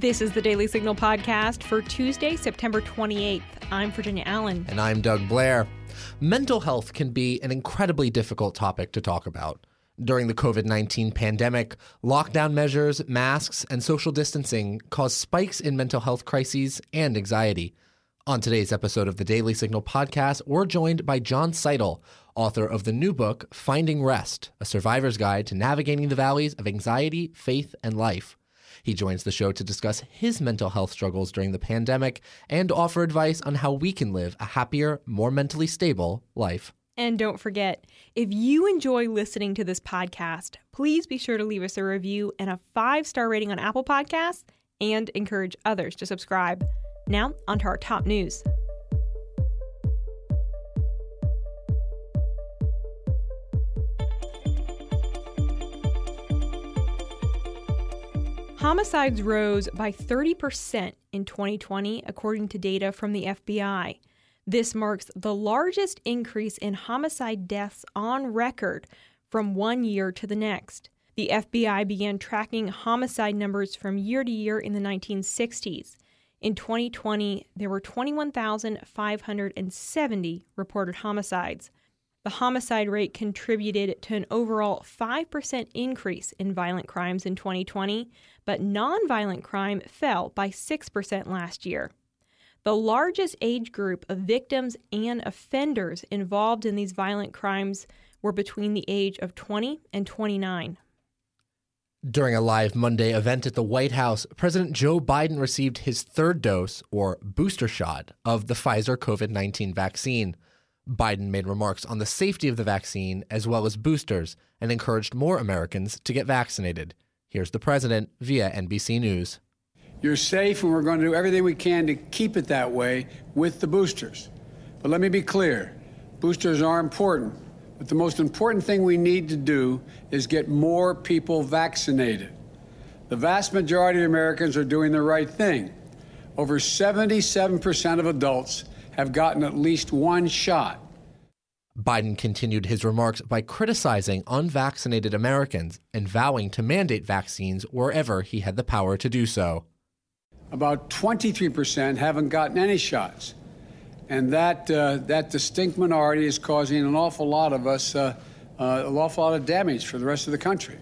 This is the Daily Signal podcast for Tuesday, September 28th. I'm Virginia Allen. And I'm Doug Blair. Mental health can be an incredibly difficult topic to talk about. During the COVID 19 pandemic, lockdown measures, masks, and social distancing caused spikes in mental health crises and anxiety. On today's episode of the Daily Signal podcast, we're joined by Jon Seidl, author of the new book, Finding Rest A Survivor's Guide to Navigating the Valleys of Anxiety, Faith, and Life. He joins the show to discuss his mental health struggles during the pandemic and offer advice on how we can live a happier, more mentally stable life. And don't forget, if you enjoy listening to this podcast, please be sure to leave us a review and a five star rating on Apple Podcasts and encourage others to subscribe. Now, on to our top news. Homicides rose by 30% in 2020, according to data from the FBI. This marks the largest increase in homicide deaths on record from one year to the next. The FBI began tracking homicide numbers from year to year in the 1960s. In 2020, there were 21,570 reported homicides. The homicide rate contributed to an overall 5% increase in violent crimes in 2020, but nonviolent crime fell by 6% last year. The largest age group of victims and offenders involved in these violent crimes were between the age of 20 and 29. During a live Monday event at the White House, President Joe Biden received his third dose, or booster shot, of the Pfizer COVID 19 vaccine. Biden made remarks on the safety of the vaccine as well as boosters and encouraged more Americans to get vaccinated. Here's the president via NBC News. You're safe, and we're going to do everything we can to keep it that way with the boosters. But let me be clear boosters are important, but the most important thing we need to do is get more people vaccinated. The vast majority of Americans are doing the right thing. Over 77% of adults have gotten at least one shot. Biden continued his remarks by criticizing unvaccinated Americans and vowing to mandate vaccines wherever he had the power to do so. About 23% haven't gotten any shots. And that, uh, that distinct minority is causing an awful lot of us, uh, uh, an awful lot of damage for the rest of the country.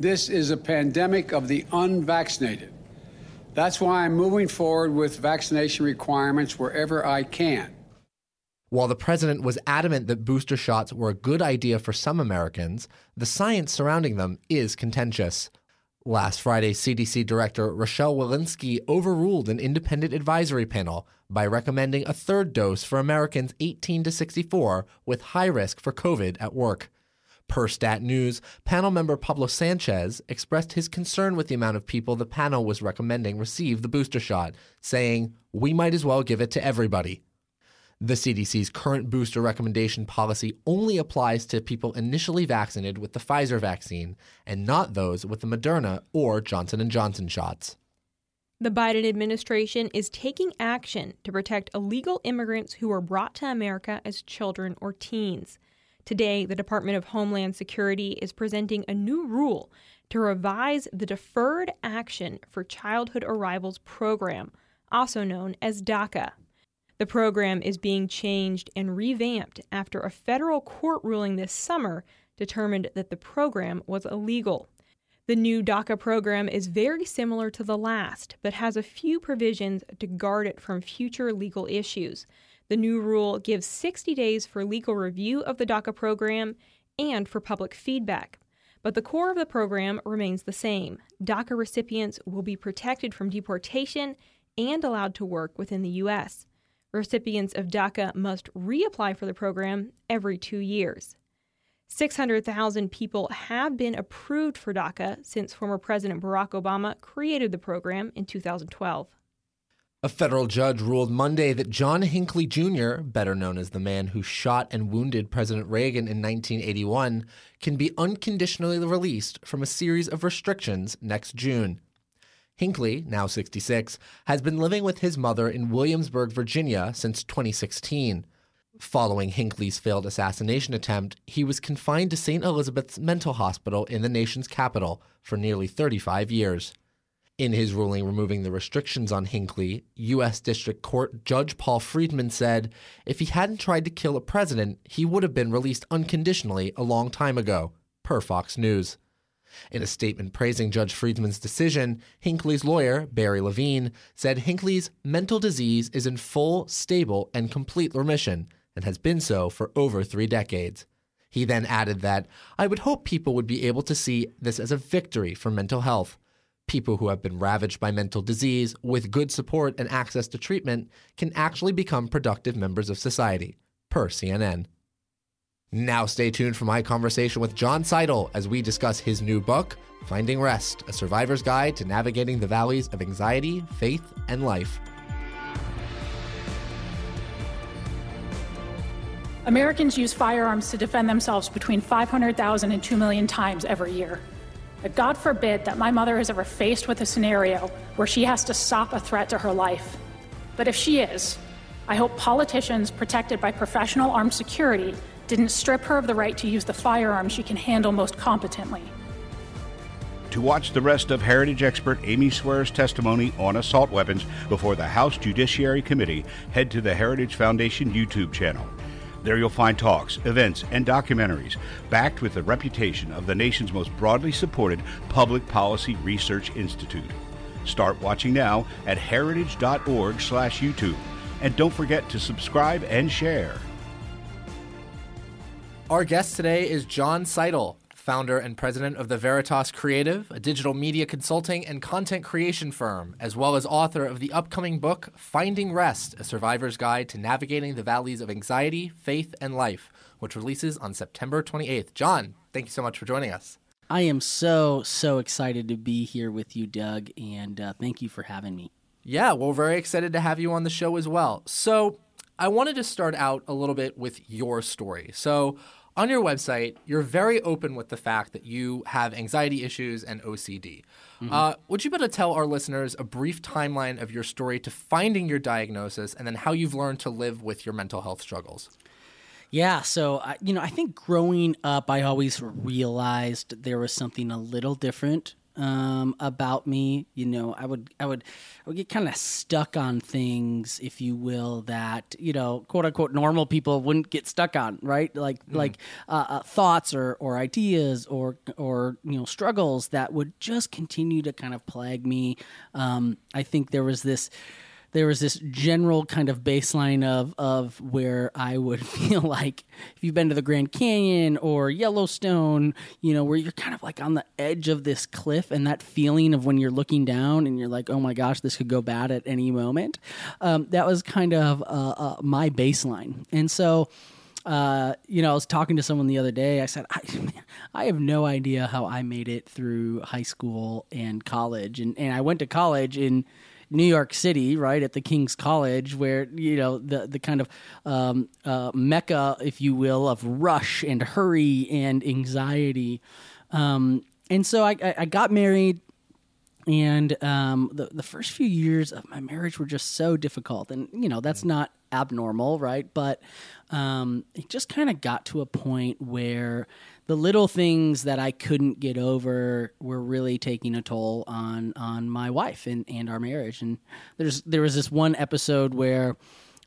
This is a pandemic of the unvaccinated. That's why I'm moving forward with vaccination requirements wherever I can. While the president was adamant that booster shots were a good idea for some Americans, the science surrounding them is contentious. Last Friday, CDC Director Rochelle Walensky overruled an independent advisory panel by recommending a third dose for Americans 18 to 64 with high risk for COVID at work. Per Stat News, panel member Pablo Sanchez expressed his concern with the amount of people the panel was recommending receive the booster shot, saying, We might as well give it to everybody. The CDC's current booster recommendation policy only applies to people initially vaccinated with the Pfizer vaccine and not those with the Moderna or Johnson & Johnson shots. The Biden administration is taking action to protect illegal immigrants who are brought to America as children or teens. Today, the Department of Homeland Security is presenting a new rule to revise the Deferred Action for Childhood Arrivals program, also known as DACA. The program is being changed and revamped after a federal court ruling this summer determined that the program was illegal. The new DACA program is very similar to the last, but has a few provisions to guard it from future legal issues. The new rule gives 60 days for legal review of the DACA program and for public feedback. But the core of the program remains the same. DACA recipients will be protected from deportation and allowed to work within the U.S. Recipients of DACA must reapply for the program every two years. 600,000 people have been approved for DACA since former President Barack Obama created the program in 2012. A federal judge ruled Monday that John Hinckley Jr., better known as the man who shot and wounded President Reagan in 1981, can be unconditionally released from a series of restrictions next June. Hinckley, now 66, has been living with his mother in Williamsburg, Virginia since 2016. Following Hinckley's failed assassination attempt, he was confined to St. Elizabeth's Mental Hospital in the nation's capital for nearly 35 years. In his ruling removing the restrictions on Hinckley, U.S. District Court Judge Paul Friedman said if he hadn't tried to kill a president, he would have been released unconditionally a long time ago, per Fox News. In a statement praising Judge Friedman's decision, Hinckley's lawyer, Barry Levine, said Hinckley's mental disease is in full, stable, and complete remission and has been so for over three decades. He then added that, I would hope people would be able to see this as a victory for mental health. People who have been ravaged by mental disease with good support and access to treatment can actually become productive members of society, per CNN. Now, stay tuned for my conversation with Jon Seidl as we discuss his new book, Finding Rest A Survivor's Guide to Navigating the Valleys of Anxiety, Faith, and Life. Americans use firearms to defend themselves between 500,000 and 2 million times every year. But God forbid that my mother is ever faced with a scenario where she has to stop a threat to her life. But if she is, I hope politicians protected by professional armed security didn't strip her of the right to use the firearm she can handle most competently. To watch the rest of Heritage expert Amy Swearer's testimony on assault weapons before the House Judiciary Committee, head to the Heritage Foundation YouTube channel. There you'll find talks, events, and documentaries backed with the reputation of the nation's most broadly supported public policy research institute. Start watching now at heritage.org/youtube and don't forget to subscribe and share. Our guest today is Jon Seidl, founder and president of the Veritas Creative, a digital media consulting and content creation firm, as well as author of the upcoming book, Finding Rest A Survivor's Guide to Navigating the Valleys of Anxiety, Faith, and Life, which releases on September 28th. Jon, thank you so much for joining us. I am so, so excited to be here with you, Doug, and uh, thank you for having me. Yeah, well, very excited to have you on the show as well. So, I wanted to start out a little bit with your story. So, on your website, you're very open with the fact that you have anxiety issues and OCD. Mm-hmm. Uh, would you be able to tell our listeners a brief timeline of your story to finding your diagnosis and then how you've learned to live with your mental health struggles? Yeah, so you know, I think growing up, I always realized there was something a little different um, about me. You know, I would I would I would get kind of stuck on things, if you will, that you know, quote unquote, normal people wouldn't get stuck on, right? Like mm. like uh, uh, thoughts or or ideas or or you know struggles that would just continue to kind of plague me. Um, I think there was this there was this general kind of baseline of of where I would feel like if you've been to the Grand Canyon or Yellowstone, you know, where you're kind of like on the edge of this cliff, and that feeling of when you're looking down and you're like, oh my gosh, this could go bad at any moment. Um, that was kind of uh, uh, my baseline, and so. Uh, you know, I was talking to someone the other day. I said, I, I have no idea how I made it through high school and college, and and I went to college in New York City, right at the King's College, where you know the the kind of um, uh, mecca, if you will, of rush and hurry and anxiety. Um, and so I, I, got married, and um, the the first few years of my marriage were just so difficult, and you know that's not abnormal, right? But um, it just kind of got to a point where the little things that I couldn't get over were really taking a toll on on my wife and, and our marriage. And there's there was this one episode where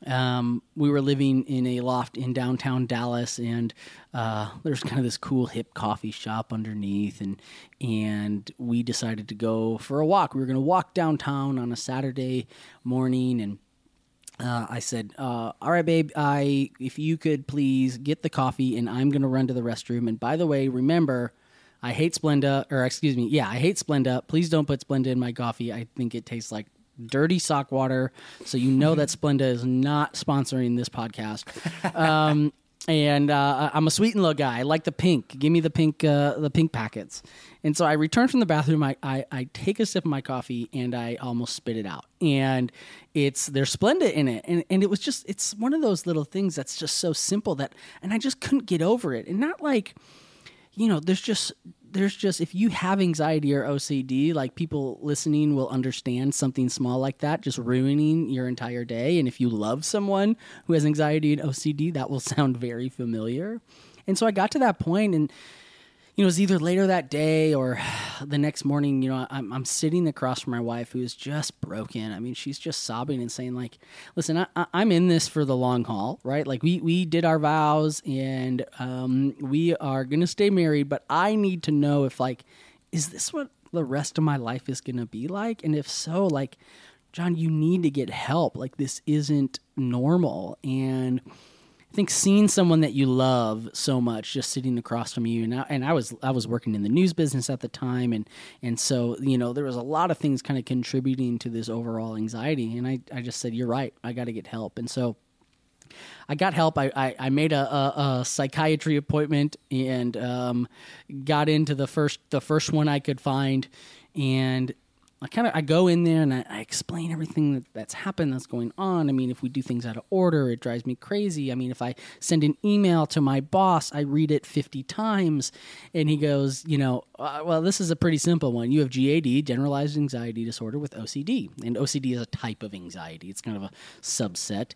um, we were living in a loft in downtown Dallas, and uh, there's kind of this cool hip coffee shop underneath, and and we decided to go for a walk. We were going to walk downtown on a Saturday morning, and uh, I said, uh, "All right, babe. I if you could please get the coffee, and I'm gonna run to the restroom. And by the way, remember, I hate Splenda, or excuse me, yeah, I hate Splenda. Please don't put Splenda in my coffee. I think it tastes like dirty sock water. So you know that Splenda is not sponsoring this podcast. Um, and uh, I'm a sweet and low guy. I like the pink. Give me the pink, uh, the pink packets. And so I return from the bathroom. I, I, I take a sip of my coffee and I almost spit it out. And it's there's Splenda in it, and and it was just it's one of those little things that's just so simple that, and I just couldn't get over it. And not like, you know, there's just there's just if you have anxiety or OCD, like people listening will understand something small like that just ruining your entire day. And if you love someone who has anxiety and OCD, that will sound very familiar. And so I got to that point and you know, it was either later that day or the next morning. You know, I'm, I'm sitting across from my wife who is just broken. I mean, she's just sobbing and saying, like, "Listen, I, am in this for the long haul, right? Like, we we did our vows and um, we are gonna stay married, but I need to know if like, is this what the rest of my life is gonna be like? And if so, like, Jon, you need to get help. Like, this isn't normal and." I think seeing someone that you love so much just sitting across from you, and I, and I was I was working in the news business at the time, and and so you know there was a lot of things kind of contributing to this overall anxiety, and I I just said you're right, I got to get help, and so. I got help. I, I, I made a, a, a, psychiatry appointment and um, got into the first the first one I could find, and I kind of I go in there and I, I, explain everything that, that's happened, that's going on. I mean, if we do things out of order, it drives me crazy. I mean, if I send an email to my boss, I read it fifty times, and he goes, you know, uh, well, this is a pretty simple one. You have GAD, generalized anxiety disorder, with OCD, and OCD is a type of anxiety. It's kind of a subset,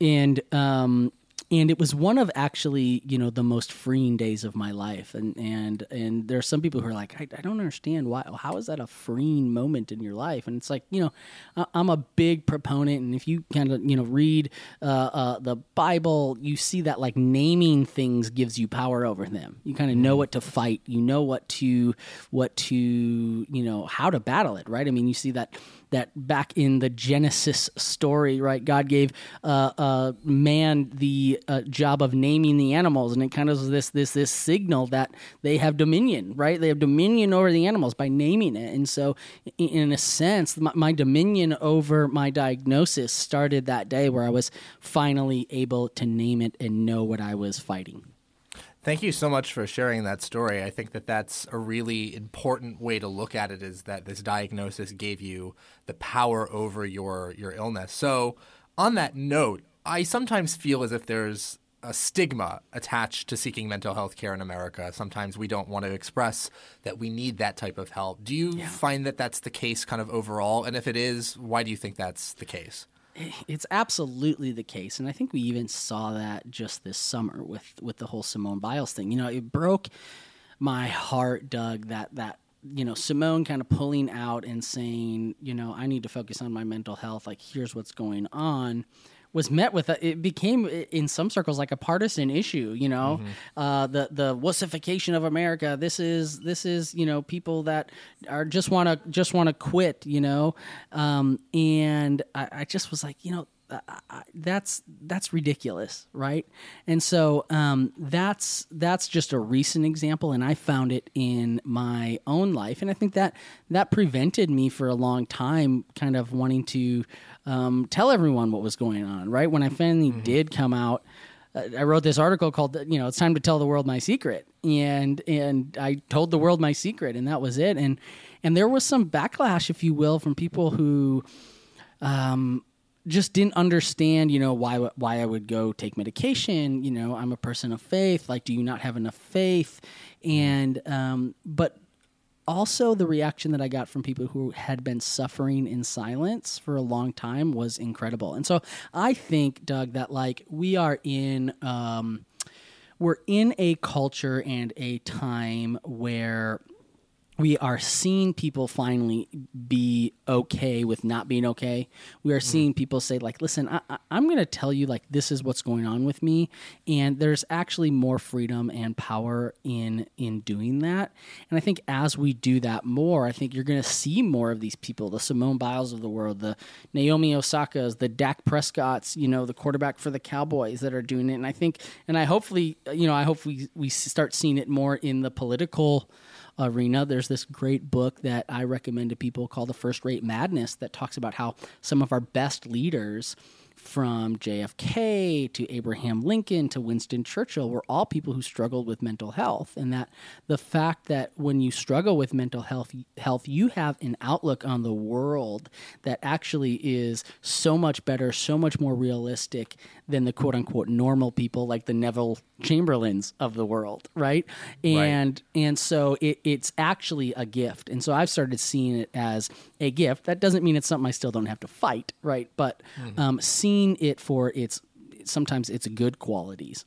and um, and it was one of actually you know the most freeing days of my life. And and and there are some people who are like I, I, don't understand why how is that a freeing moment in your life? And it's like you know i'm a big proponent. And if you kind of you know read uh, uh, the bible you see that like naming things gives you power over them. You kind of know mm-hmm. what to fight. You know what to what to you know how to battle it right? I mean you see that that back in the Genesis story, right? God gave uh, uh, man the uh, job of naming the animals, and it kind of is this this this signal that they have dominion, right? They have dominion over the animals by naming it, and so in a sense, my, my dominion over my diagnosis started that day where I was finally able to name it and know what I was fighting. Thank you so much for sharing that story. I think that that's a really important way to look at it is that this diagnosis gave you the power over your your illness. So, on that note, I sometimes feel as if there's a stigma attached to seeking mental health care in America. Sometimes we don't want to express that we need that type of help. Do you yeah. find that that's the case kind of overall? And if it is, why do you think that's the case? it's absolutely the case, and I think we even saw that just this summer with with the whole Simone Biles thing. You know, it broke my heart, Doug. That that you know Simone kind of pulling out and saying, you know, I need to focus on my mental health. Like, here's what's going on was met with a, it became in some circles like a partisan issue you know mm-hmm. uh, the the wussification of america this is this is you know people that are just want to just want to quit you know um, and I, I, just was like you know that's that's ridiculous, right? And so um, that's that's just a recent example, and I found it in my own life, and I think that that prevented me for a long time, kind of wanting to um, tell everyone what was going on. Right when I finally mm-hmm. did come out, uh, I wrote this article called "You know It's Time to Tell the World My Secret," and and I told the world my secret, and that was it. And and there was some backlash, if you will, from people who. Um, just didn't understand, you know, why why I would go take medication. You know, I'm a person of faith. Like, do you not have enough faith? And um, but also the reaction that I got from people who had been suffering in silence for a long time was incredible. And so I think, Doug, that like we are in. Um, we're in a culture and a time where we are seeing people finally be okay with not being okay. We are mm. seeing people say, like, listen, I, am going to tell you, like, this is what's going on with me. And there's actually more freedom and power in in doing that. And I think as we do that more, I think you're going to see more of these people, the Simone Biles of the world, the Naomi Osaka's, the Dak Prescott's, you know, the quarterback for the Cowboys that are doing it. And I think, and I hopefully, you know, I hope we, we start seeing it more in the political arena. There's this great book that I recommend to people called The First Rate Madness that talks about how some of our best leaders from JFK to Abraham Lincoln to Winston Churchill were all people who struggled with mental health and that the fact that when you struggle with mental health health you have an outlook on the world that actually is so much better so much more realistic than the quote unquote normal people like the Neville Chamberlains of the world right and right. and so it, it's actually a gift and so I've started seeing it as a gift that doesn't mean it's something I still don't have to fight right but mm-hmm. um, seeing it for its sometimes its good qualities.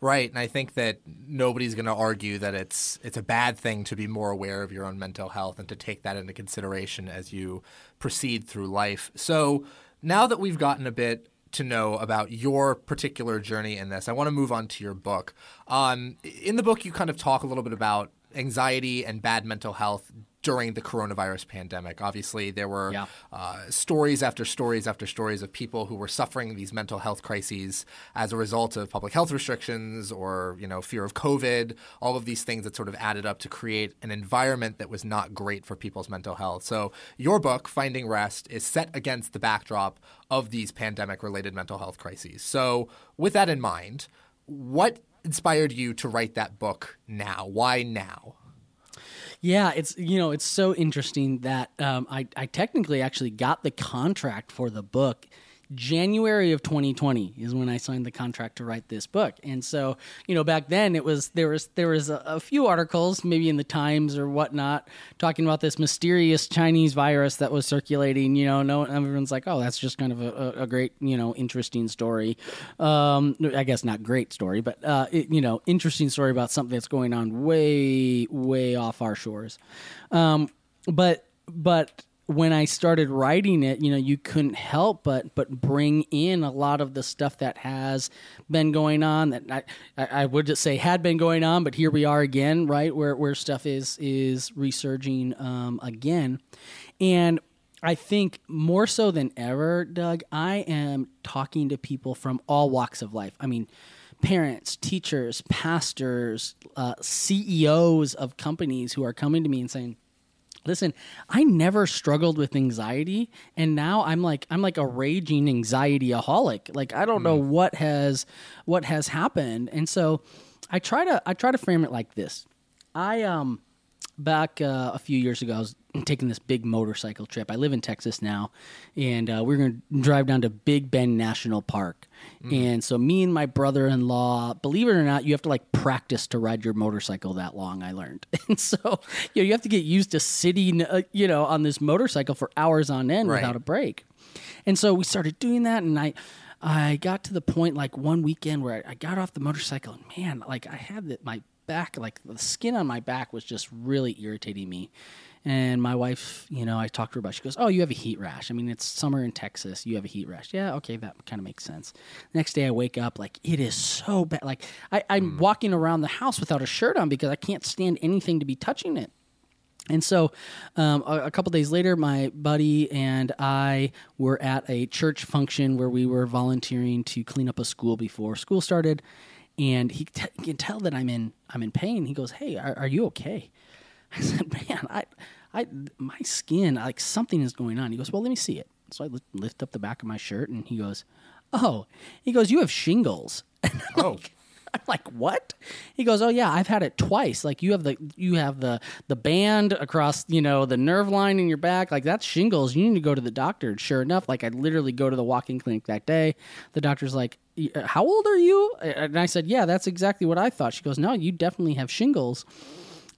Right, and I think that nobody's going to argue that it's it's a bad thing to be more aware of your own mental health and to take that into consideration as you proceed through life. So, now that we've gotten a bit to know about your particular journey in this, I want to move on to your book. Um, in the book, you kind of talk a little bit about anxiety and bad mental health during the coronavirus pandemic. Obviously, there were Yeah. uh, stories after stories after stories of people who were suffering these mental health crises as a result of public health restrictions or you know fear of COVID. All of these things that sort of added up to create an environment that was not great for people's mental health. So your book, Finding Rest, is set against the backdrop of these pandemic-related mental health crises. So with that in mind, what inspired you to write that book now? Why now? Yeah, it's you know it's so interesting that um, I I technically actually got the contract for the book. January of 2020 is when I signed the contract to write this book, and so you know back then it was there was there was a, a few articles maybe in the Times or whatnot talking about this mysterious Chinese virus that was circulating. You know, no everyone's like, oh, that's just kind of a, a, great you know interesting story. Um, I guess not great story, but uh, it, you know interesting story about something that's going on way way off our shores. Um, but but when I started writing it, you know, you couldn't help but but bring in a lot of the stuff that has been going on that I, I would just say had been going on, but here we are again, right where where stuff is is resurging um, again, and I think more so than ever, Doug, I am talking to people from all walks of life. I mean parents, teachers, pastors, uh, CEOs of companies who are coming to me and saying, listen i never struggled with anxiety and now i'm like i'm like a raging anxiety anxietyaholic. Like i don't know what has what has happened. And so i try to i try to frame it like this. I um back uh, a few years ago i was taking this big motorcycle trip. I live in texas now and uh, we are going to drive down to big bend national park. And so me and my brother-in-law believe it or not you have to like practice to ride your motorcycle that long i learned. And so you know you have to get used to sitting uh, you know on this motorcycle for hours on end Right. without a break. And so we started doing that and i i got to the point like one weekend where i, I got off the motorcycle and man like i had the, my back like the skin on my back was just really irritating me and my wife, you know, I talked to her about. it. She goes, "Oh, you have a heat rash. I mean, it's summer in Texas. You have a heat rash. Yeah, okay, that kind of makes sense." Next day, I wake up like it is so bad. Like I, I'm walking around the house without a shirt on because I can't stand anything to be touching it. And so, um, a, a couple days later, my buddy and I were at a church function where we were volunteering to clean up a school before school started. And he, t- he can tell that I'm in I'm in pain. He goes, "Hey, are, are you okay?" I said, "Man, I, I, my skin like something is going on." He goes, "Well, let me see it." So I lift, lift up the back of my shirt, and he goes, "Oh," he goes, "You have shingles." Oh. like, I'm like, what? He goes, oh yeah, I've had it twice. Like you have the you have the the band across you know the nerve line in your back. Like that's shingles. You need to go to the doctor. And sure enough, like I literally go to the walking clinic that day. The doctor's like, uh, how old are you? And I said, yeah, that's exactly what I thought. She goes, no, you definitely have shingles.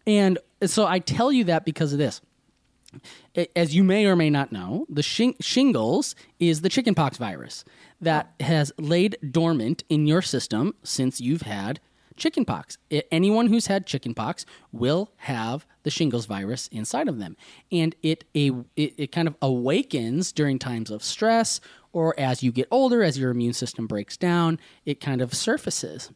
And so I tell you that because of this as you may or may not know, the shing- shingles is the chickenpox virus that has laid dormant in your system since you've had chickenpox. Anyone who's had chickenpox will have the shingles virus inside of them, and it a it, it kind of awakens during times of stress or as you get older, as your immune system breaks down, it kind of surfaces.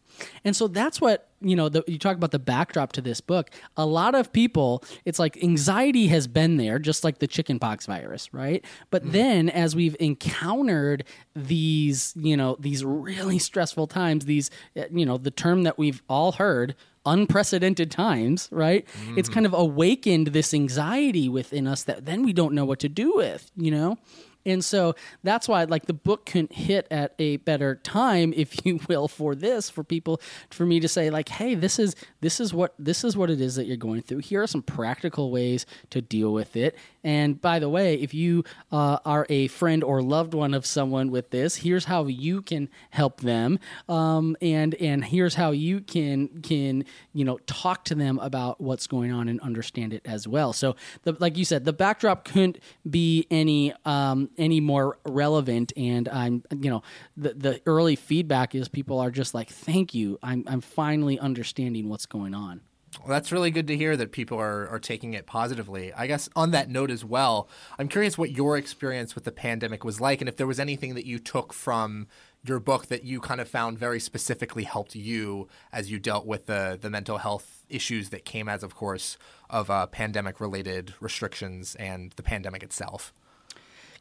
And so that's what, you know, the, you talk about the backdrop to this book. A lot of people, it's like anxiety has been there, just like the chickenpox virus, right? But then as we've encountered these, you know, these really stressful times, these, uh, you know, the term that we've all heard, unprecedented times, right? It's mm. kind of awakened this anxiety within us that then we don't know what to do with, you know? And so that's why like the book couldn't hit at a better time, if you will, for this, for people for me to say, like, hey, this is this is what this is what it is that you're going through. Here are some practical ways to deal with it. And by the way, if you uh, are a friend or loved one of someone with this, here's how you can help them, um, and and here's how you can can you know talk to them about what's going on and understand it as well. So, the, like you said, the backdrop couldn't be any um, any more relevant. And I'm you know the the early feedback is people are just like, thank you. I'm I'm finally understanding what's going on. Well, that's really good to hear that people are, are taking it positively. I guess on that note as well, I'm curious what your experience with the pandemic was like and if there was anything that you took from your book that you kind of found very specifically helped you as you dealt with the, the mental health issues that came as, of course, of uh, pandemic related restrictions and the pandemic itself.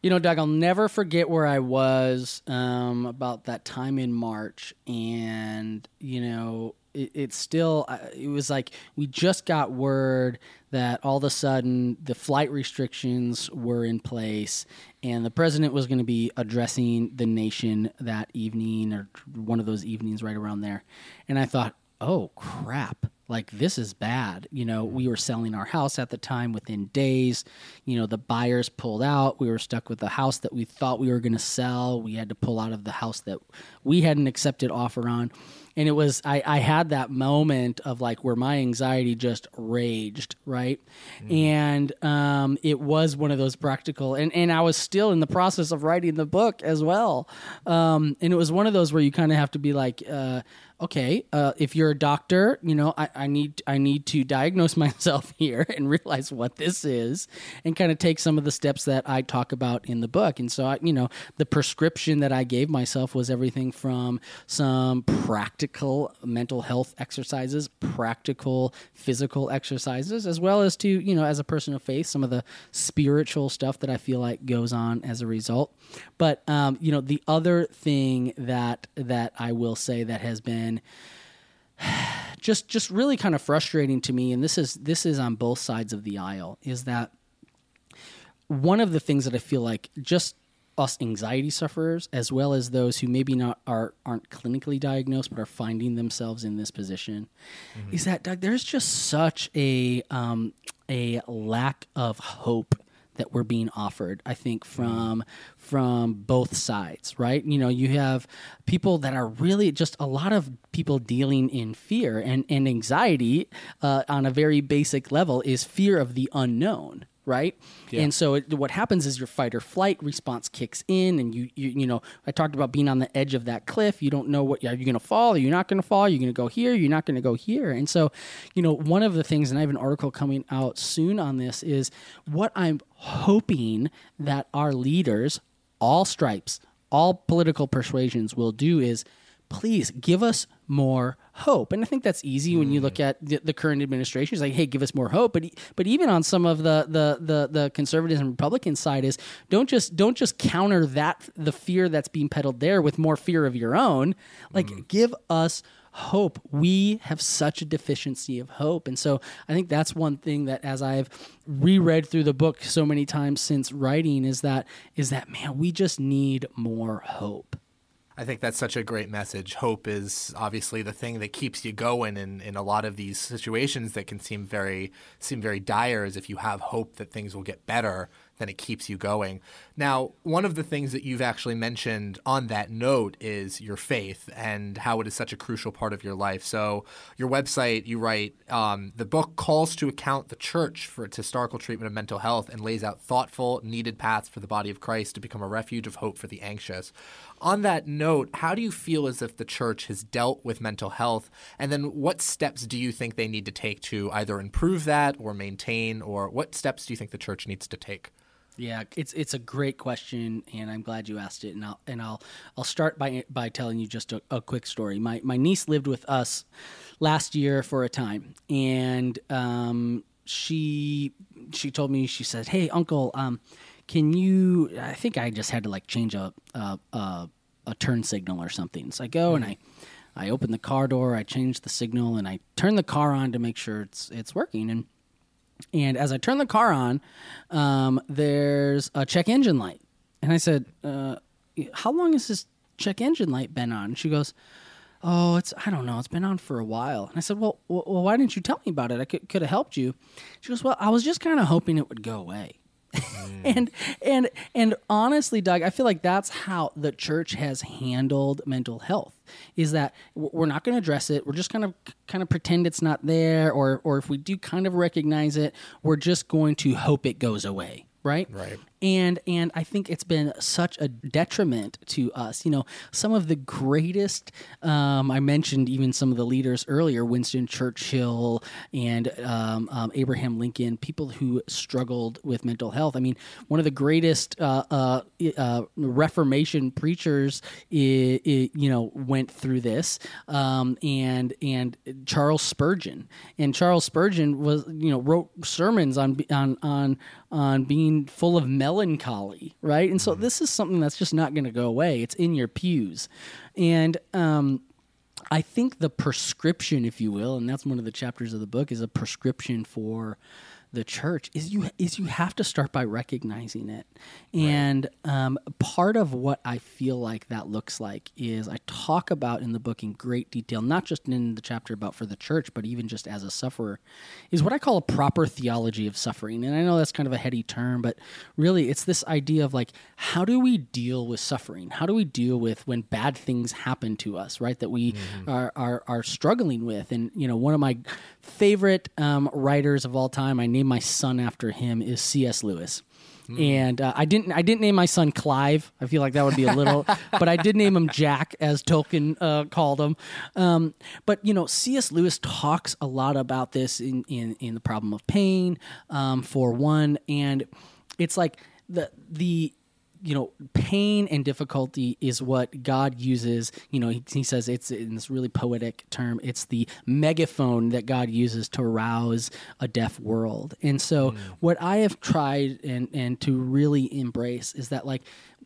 You know, Doug, I'll never forget where I was um, about that time in March. And, you know, it, it's still, uh, it was like we just got word that all of a sudden the flight restrictions were in place and the president was going to be addressing the nation that evening or one of those evenings right around there. And I thought, oh, crap like this is bad. You know, we were selling our house at the time within days. You know, the buyers pulled out. We were stuck with the house that we thought we were going to sell. We had to pull out of the house that we had an accepted offer on. And it was, I, I had that moment of like where my anxiety just raged, right? Mm. And um, it was one of those practical, and, and I was still in the process of writing the book as well. Um, and it was one of those where you kind of have to be like, uh, okay, uh, if you're a doctor, you know, I, I, need I need to diagnose myself here and realize what this is, and kind of take some of the steps that I talk about in the book. And so, I, you know, the prescription that I gave myself was everything from some practical mental health exercises, practical physical exercises, as well as to you know, as a person of faith, some of the spiritual stuff that I feel like goes on as a result. But um, you know, the other thing that that I will say that has been just just really kind of frustrating to me, and this is this is on both sides of the aisle, is that one of the things that I feel like just us anxiety sufferers, as well as those who maybe not are aren't clinically diagnosed but are finding themselves in this position, mm-hmm. is that Doug, there's just such a um, a lack of hope that we're being offered i think from from both sides right? You know you have people that are really just a lot of people dealing in fear and, and anxiety uh, on a very basic level is fear of the unknown right? Yeah. And so it, what happens is your fight or flight response kicks in, and you, you you know I talked about being on the edge of that cliff. You don't know what are you going to fall? Are you not going to fall? You're going to go here? You're not going to go here. And so, you know, one of the things, and I have an article coming out soon on this, is what I'm hoping that our leaders, all stripes, all political persuasions, will do is please give us more hope. And I think that's easy when you look hmm. at the, the, current administration. It's like, hey, give us more hope. But but even on some of the the the, the conservatives and Republican side is don't just don't just counter that the fear that's being peddled there with more fear of your own. Like mm. give us hope. We have such a deficiency of hope. And so I think that's one thing that as I've reread through the book so many times since writing is that is that man, we just need more hope. I think that's such a great message. Hope is obviously the thing that keeps you going in, in a lot of these situations that can seem very seem very dire. Is if you have hope that things will get better, then it keeps you going. Now, one of the things that you've actually mentioned on that note is your faith and how it is such a crucial part of your life. So, your website, you write, um, the book calls to account the church for its historical treatment of mental health and lays out thoughtful, needed paths for the body of Christ to become a refuge of hope for the anxious. On that note, how do you feel as if the church has dealt with mental health? And then, what steps do you think they need to take to either improve that or maintain, or what steps do you think the church needs to take? Yeah, it's it's a great question, and I'm glad you asked it. And I'll and I'll I'll start by by telling you just a, a quick story. My my niece lived with us last year for a time, and um, she she told me she said, "Hey, Uncle, um, can you?" I think I just had to like change a a, a, a turn signal or something. So I go mm-hmm. and I. I open the car door, I change the signal, and I turn the car on to make sure it's it's working. And and as I turn the car on, um, there's a check engine light. And I said, uh, How long has this check engine light been on? And she goes, Oh, it's, I don't know, it's been on for a while. And I said, Well, well why didn't you tell me about it? I could, could have helped you. She goes, Well, I was just kind of hoping it would go away. and and and honestly, Doug, I feel like that's how the church has handled mental health. Is that we're not going to address it. We're just kind of kind of pretend it's not there, or or if we do kind of recognize it, we're just going to hope it goes away right Right. And and i think it's been such a detriment to us. You know some of the greatest um, i mentioned even some of the leaders earlier winston churchill and um, um, abraham lincoln people who struggled with mental health. I mean one of the greatest uh, uh, uh, reformation preachers i i you know went through this. Um, and and charles spurgeon. And charles spurgeon was you know wrote sermons on on on on being full of melancholy, right? And so this is something that's just not going to go away. It's in your pews. And um, I think the prescription, if you will, and that's one of the chapters of the book, is a prescription for the church is you is you have to start by recognizing it. And um, part of what i feel like that looks like is i talk about in the book in great detail not just in the chapter about for the church but even just as a sufferer is what i call a proper theology of suffering. And i know that's kind of a heady term but really it's this idea of like how do we deal with suffering? How do we deal with when bad things happen to us right that we are, are are struggling with? And you know one of my favorite um, writers of all time i named my son after him is cs lewis and uh, I didn't. I didn't name my son Clive. I feel like that would be a little, but I did name him Jack, as Tolkien uh, called him. Um, but you know, C.S. Lewis talks a lot about this in in, in the problem of pain, um, for one, and it's like the the you know pain and difficulty is what god uses. You know he, he says it's in this really poetic term it's the megaphone that god uses to rouse a deaf world. And so hmm. what i have tried and and to really embrace is that like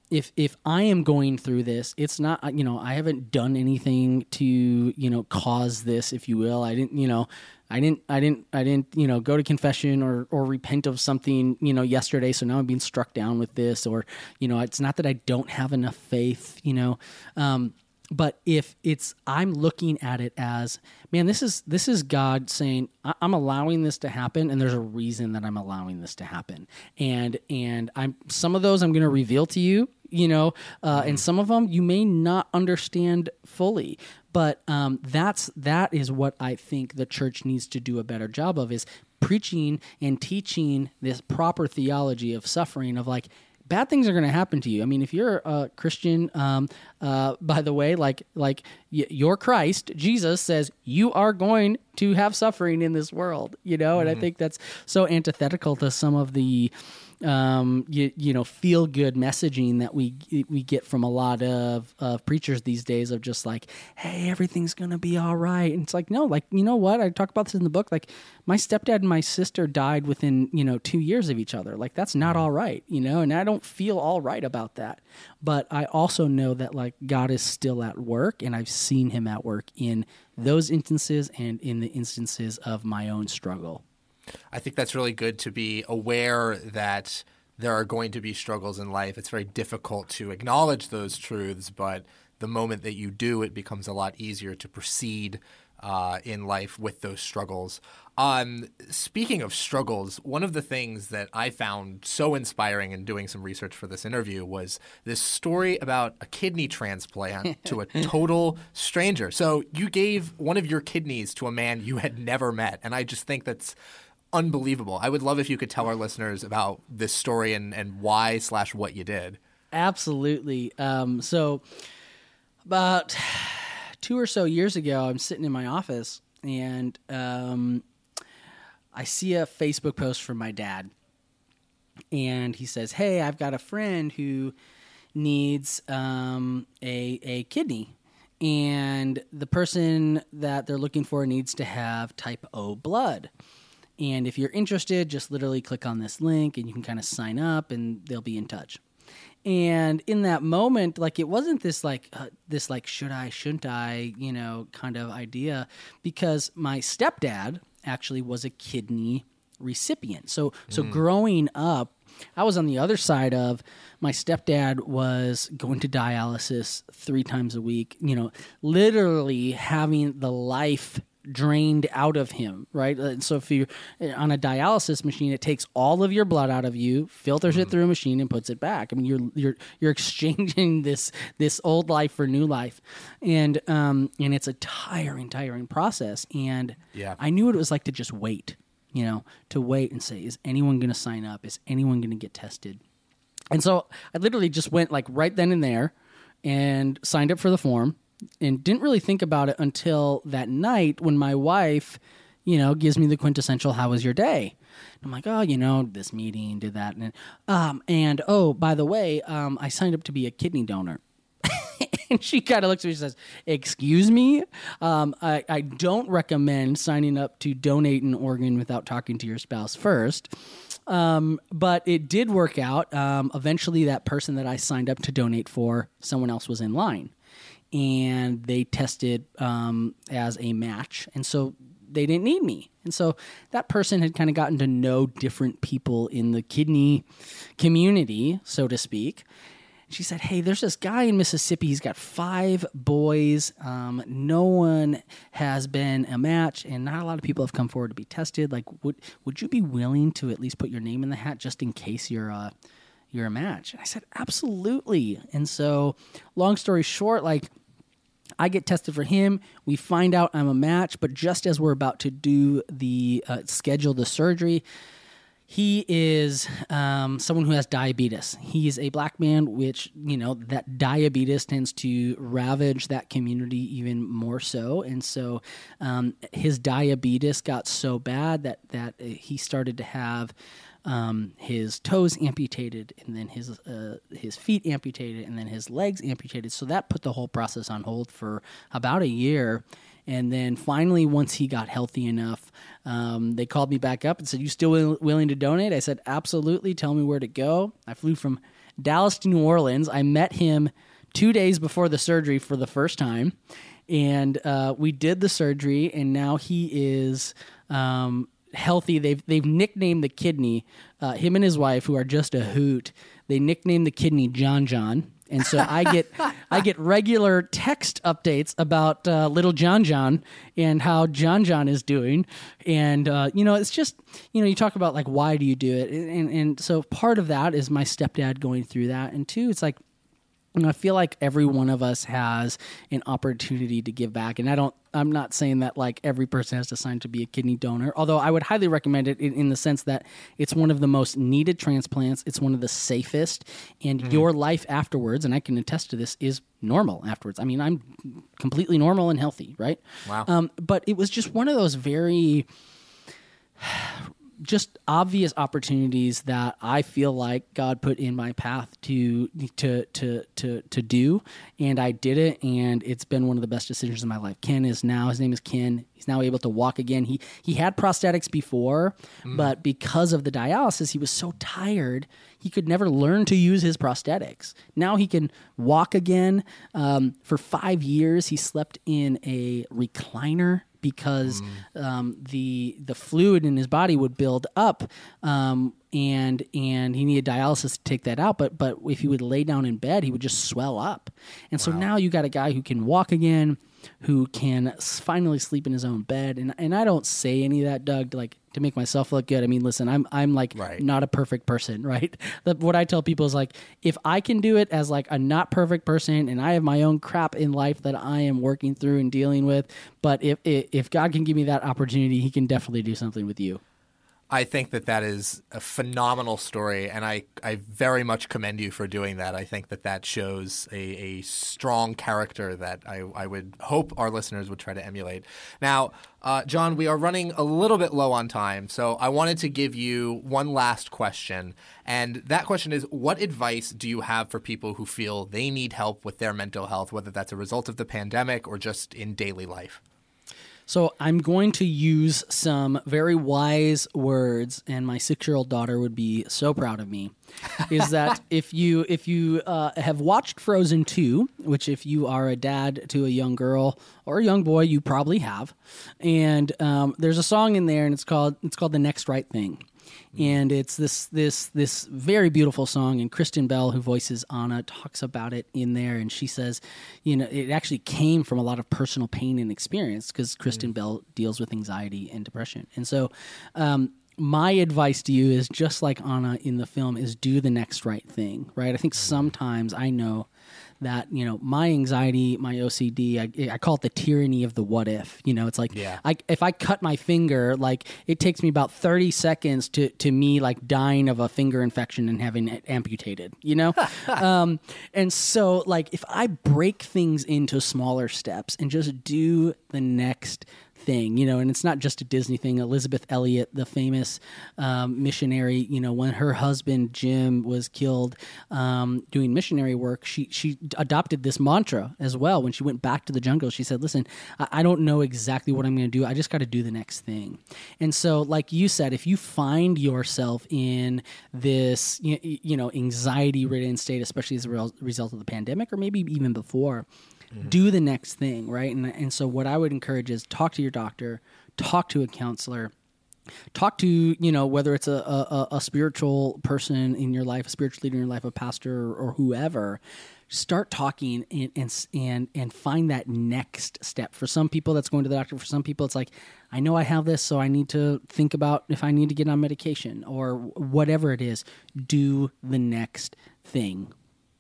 if if I am going through this, it's not you know I haven't done anything to you know cause this, if you will. I didn't you know I didn't I didn't I didn't you know go to confession or or repent of something you know yesterday, so now I'm being struck down with this, or you know it's not that I don't have enough faith, you know. Um, but if it's i'm looking at it as man this is this is god saying i'm allowing this to happen and there's a reason that i'm allowing this to happen. And and i'm some of those i'm going to reveal to you you know uh, and some of them you may not understand fully. But um, that's that is what i think the church needs to do a better job of is preaching and teaching this proper theology of suffering of like bad things are going to happen to you. I mean, if you're a Christian, um, uh, by the way, like like y- your Christ, Jesus says you are going to have suffering in this world. You know, and I think that's so antithetical to some of the um, you, you know feel good messaging that we we get from a lot of, of preachers these days of just like hey everything's gonna be all right. And it's like no like you know what? I talk about this in the book like my stepdad and my sister died within you know two years of each other. Like that's not all right you know and I don't feel all right about that. But I also know that like God is still at work and I've seen him at work in those instances and in the instances of my own struggle I think that's really good to be aware that there are going to be struggles in life. It's very difficult to acknowledge those truths, but the moment that you do, it becomes a lot easier to proceed uh, in life with those struggles. Um, speaking of struggles, one of the things that I found so inspiring in doing some research for this interview was this story about a kidney transplant to a total stranger. So you gave one of your kidneys to a man you had never met, and I just think that's unbelievable. I would love if you could tell our listeners about this story and, and why slash what you did. Absolutely. Um, so, about two or so years ago, I'm sitting in my office and um, I see a Facebook post from my dad. And he says, Hey, I've got a friend who needs um, a, a kidney. And the person that they're looking for needs to have type O blood. And if you're interested, just literally click on this link and you can kind of sign up and they'll be in touch. And in that moment, like it wasn't this like uh, this like should I shouldn't I you know kind of idea because my stepdad actually was a kidney recipient. So so growing up, I was on the other side of my stepdad was going to dialysis three times a week. You know, literally having the life drained out of him, right? And so if you're on a dialysis machine, it takes all of your blood out of you, filters it through a machine, and puts it back. I mean, you're you're you're exchanging this this old life for new life, and um and it's a tiring, tiring process. And Yeah. I knew what it was like to just wait, you know, to wait and say, is anyone going to sign up? Is anyone going to get tested? And so I literally just went like right then and there and signed up for the form and didn't really think about it until that night when my wife, you know, gives me the quintessential "How was your day?" And I'm like, "Oh, you know, this meeting, did that, and um, and oh, by the way, um, I signed up to be a kidney donor." and she kind of looks at me and says, Excuse me? Um, I, I don't recommend signing up to donate an organ without talking to your spouse first. Um, but it did work out. Um, eventually, that person that I signed up to donate for, someone else was in line. And they tested um, as a match. And so they didn't need me. And so that person had kind of gotten to know different people in the kidney community, so to speak. She said, Hey, there's this guy in Mississippi. He's got five boys. Um, no one has been a match, and not a lot of people have come forward to be tested. Like, would would you be willing to at least put your name in the hat just in case you're a you're a match? And I said, Absolutely. And so, long story short, like I get tested for him. We find out I'm a match, but just as we're about to do the uh, schedule the surgery, he is um, someone who has diabetes. He's a black man, which you know that diabetes tends to ravage that community even more so, and so um, his diabetes got so bad that that he started to have um, his toes amputated, and then his uh, his feet amputated, and then his legs amputated. So that put the whole process on hold for about a year. And then finally, once he got healthy enough, um, they called me back up and said, "You still will- willing to donate?" I said, "Absolutely. Tell me where to go." I flew from Dallas to New Orleans. I met him two days before the surgery for the first time, and uh, we did the surgery. And now he is um, healthy. They've they've nicknamed the kidney. Uh, him and his wife, who are just a hoot, they nicknamed the kidney John John. And so I get I get regular text updates about uh, little John John and how John John is doing, and uh, you know it's just you know you talk about like why do you do it, and and so part of that is my stepdad going through that, and two it's like and I feel like every one of us has an opportunity to give back. And I don't, I'm not saying that like every person has to sign to be a kidney donor, although I would highly recommend it in, in the sense that it's one of the most needed transplants. It's one of the safest, and your life afterwards, and I can attest to this, is normal afterwards. I mean, I'm completely normal and healthy, right? Wow. Um, but it was just one of those very just obvious opportunities that I feel like God put in my path to to to to to do, and I did it, and it's been one of the best decisions in my life. Ken is now his name is Ken. He's now able to walk again. He he had prosthetics before, but because of the dialysis, he was so tired he could never learn to use his prosthetics. Now he can walk again. Um, for five years, he slept in a recliner because um, the the fluid in his body would build up, um, and and he needed dialysis to take that out. But but if he would lay down in bed, he would just swell up. And so now you got a guy who can walk again, who can finally sleep in his own bed. And and I don't say any of that, Doug, to like to make myself look good. I mean, listen, I'm I'm like Right. not a perfect person, right? The, what I tell people is like, if I can do it as like a not perfect person, and I have my own crap in life that I am working through and dealing with, but if if, if God can give me that opportunity, He can definitely do something with you. I think that that is a phenomenal story, and I, I very much commend you for doing that. I think that that shows a, a strong character that I, I would hope our listeners would try to emulate. Now, uh, Jon, we are running a little bit low on time, so I wanted to give you one last question. And that question is What advice do you have for people who feel they need help with their mental health, whether that's a result of the pandemic or just in daily life? So I'm going to use some very wise words, and my six-year-old daughter would be so proud of me. Is that if you if you uh, have watched Frozen two, which if you are a dad to a young girl or a young boy, you probably have, and um, there's a song in there, and it's called it's called the next right thing. Mm-hmm. and it's this this this very beautiful song. And Kristen Bell, who voices Anna, talks about it in there, and she says, you know, it actually came from a lot of personal pain and experience because Kristen mm. Bell deals with anxiety and depression, and so. Um, my advice to you is just like Anna in the film is do the next right thing, right? I think mm-hmm. sometimes I know that you know my anxiety, my OCD, I, I call it the tyranny of the what if. You know, it's like Yeah. I, if I cut my finger, like it takes me about thirty seconds to to me like dying of a finger infection and having it amputated. You know, um, and so like if I break things into smaller steps and just do the next thing, you know, and it's not just a Disney thing. Elisabeth Elliot, the famous um, missionary, you know, when her husband Jim was killed um, doing missionary work, she she adopted this mantra as well. When she went back to the jungle, she said, "Listen, I, I don't know exactly what I'm going to do. I just got to do the next thing." And so, like you said, if you find yourself in this, you, you know, anxiety-ridden state, especially as a re- result of the pandemic, or maybe even before Mm-hmm. do the next thing, right? And and so what I would encourage is talk to your doctor, talk to a counselor, talk to you know whether it's a a, a spiritual person in your life, a spiritual leader in your life, a pastor or whoever. Start talking and and and and find that next step. For some people, that's going to the doctor. For some people, it's like I know I have this, so I need to think about if I need to get on medication or whatever it is. Do the next thing.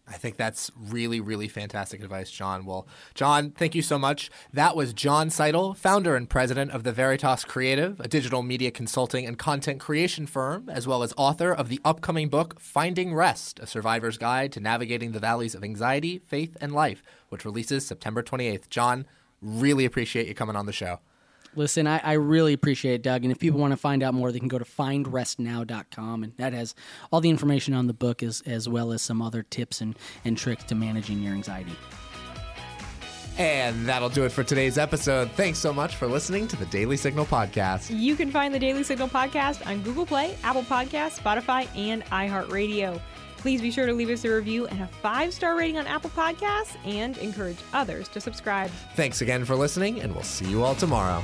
I think that's really, really fantastic advice, Jon. Well, Jon, thank you so much. That was Jon Seidl, founder and president of the Veritas Creative, a digital media consulting and content creation firm, as well as author of the upcoming book, Finding Rest A Survivor's Guide to Navigating the Valleys of Anxiety, Faith, and Life, which releases September 28th. Jon, really appreciate you coming on the show. Listen, I, I really appreciate it, Doug. And if people want to find out more, they can go to findrestnow.com. And that has all the information on the book as, as well as some other tips and, and tricks to managing your anxiety. And that'll do it for today's episode. Thanks so much for listening to the Daily Signal podcast. You can find the Daily Signal podcast on Google Play, Apple Podcasts, Spotify, and iHeartRadio. Please be sure to leave us a review and a five star rating on Apple Podcasts and encourage others to subscribe. Thanks again for listening, and we'll see you all tomorrow.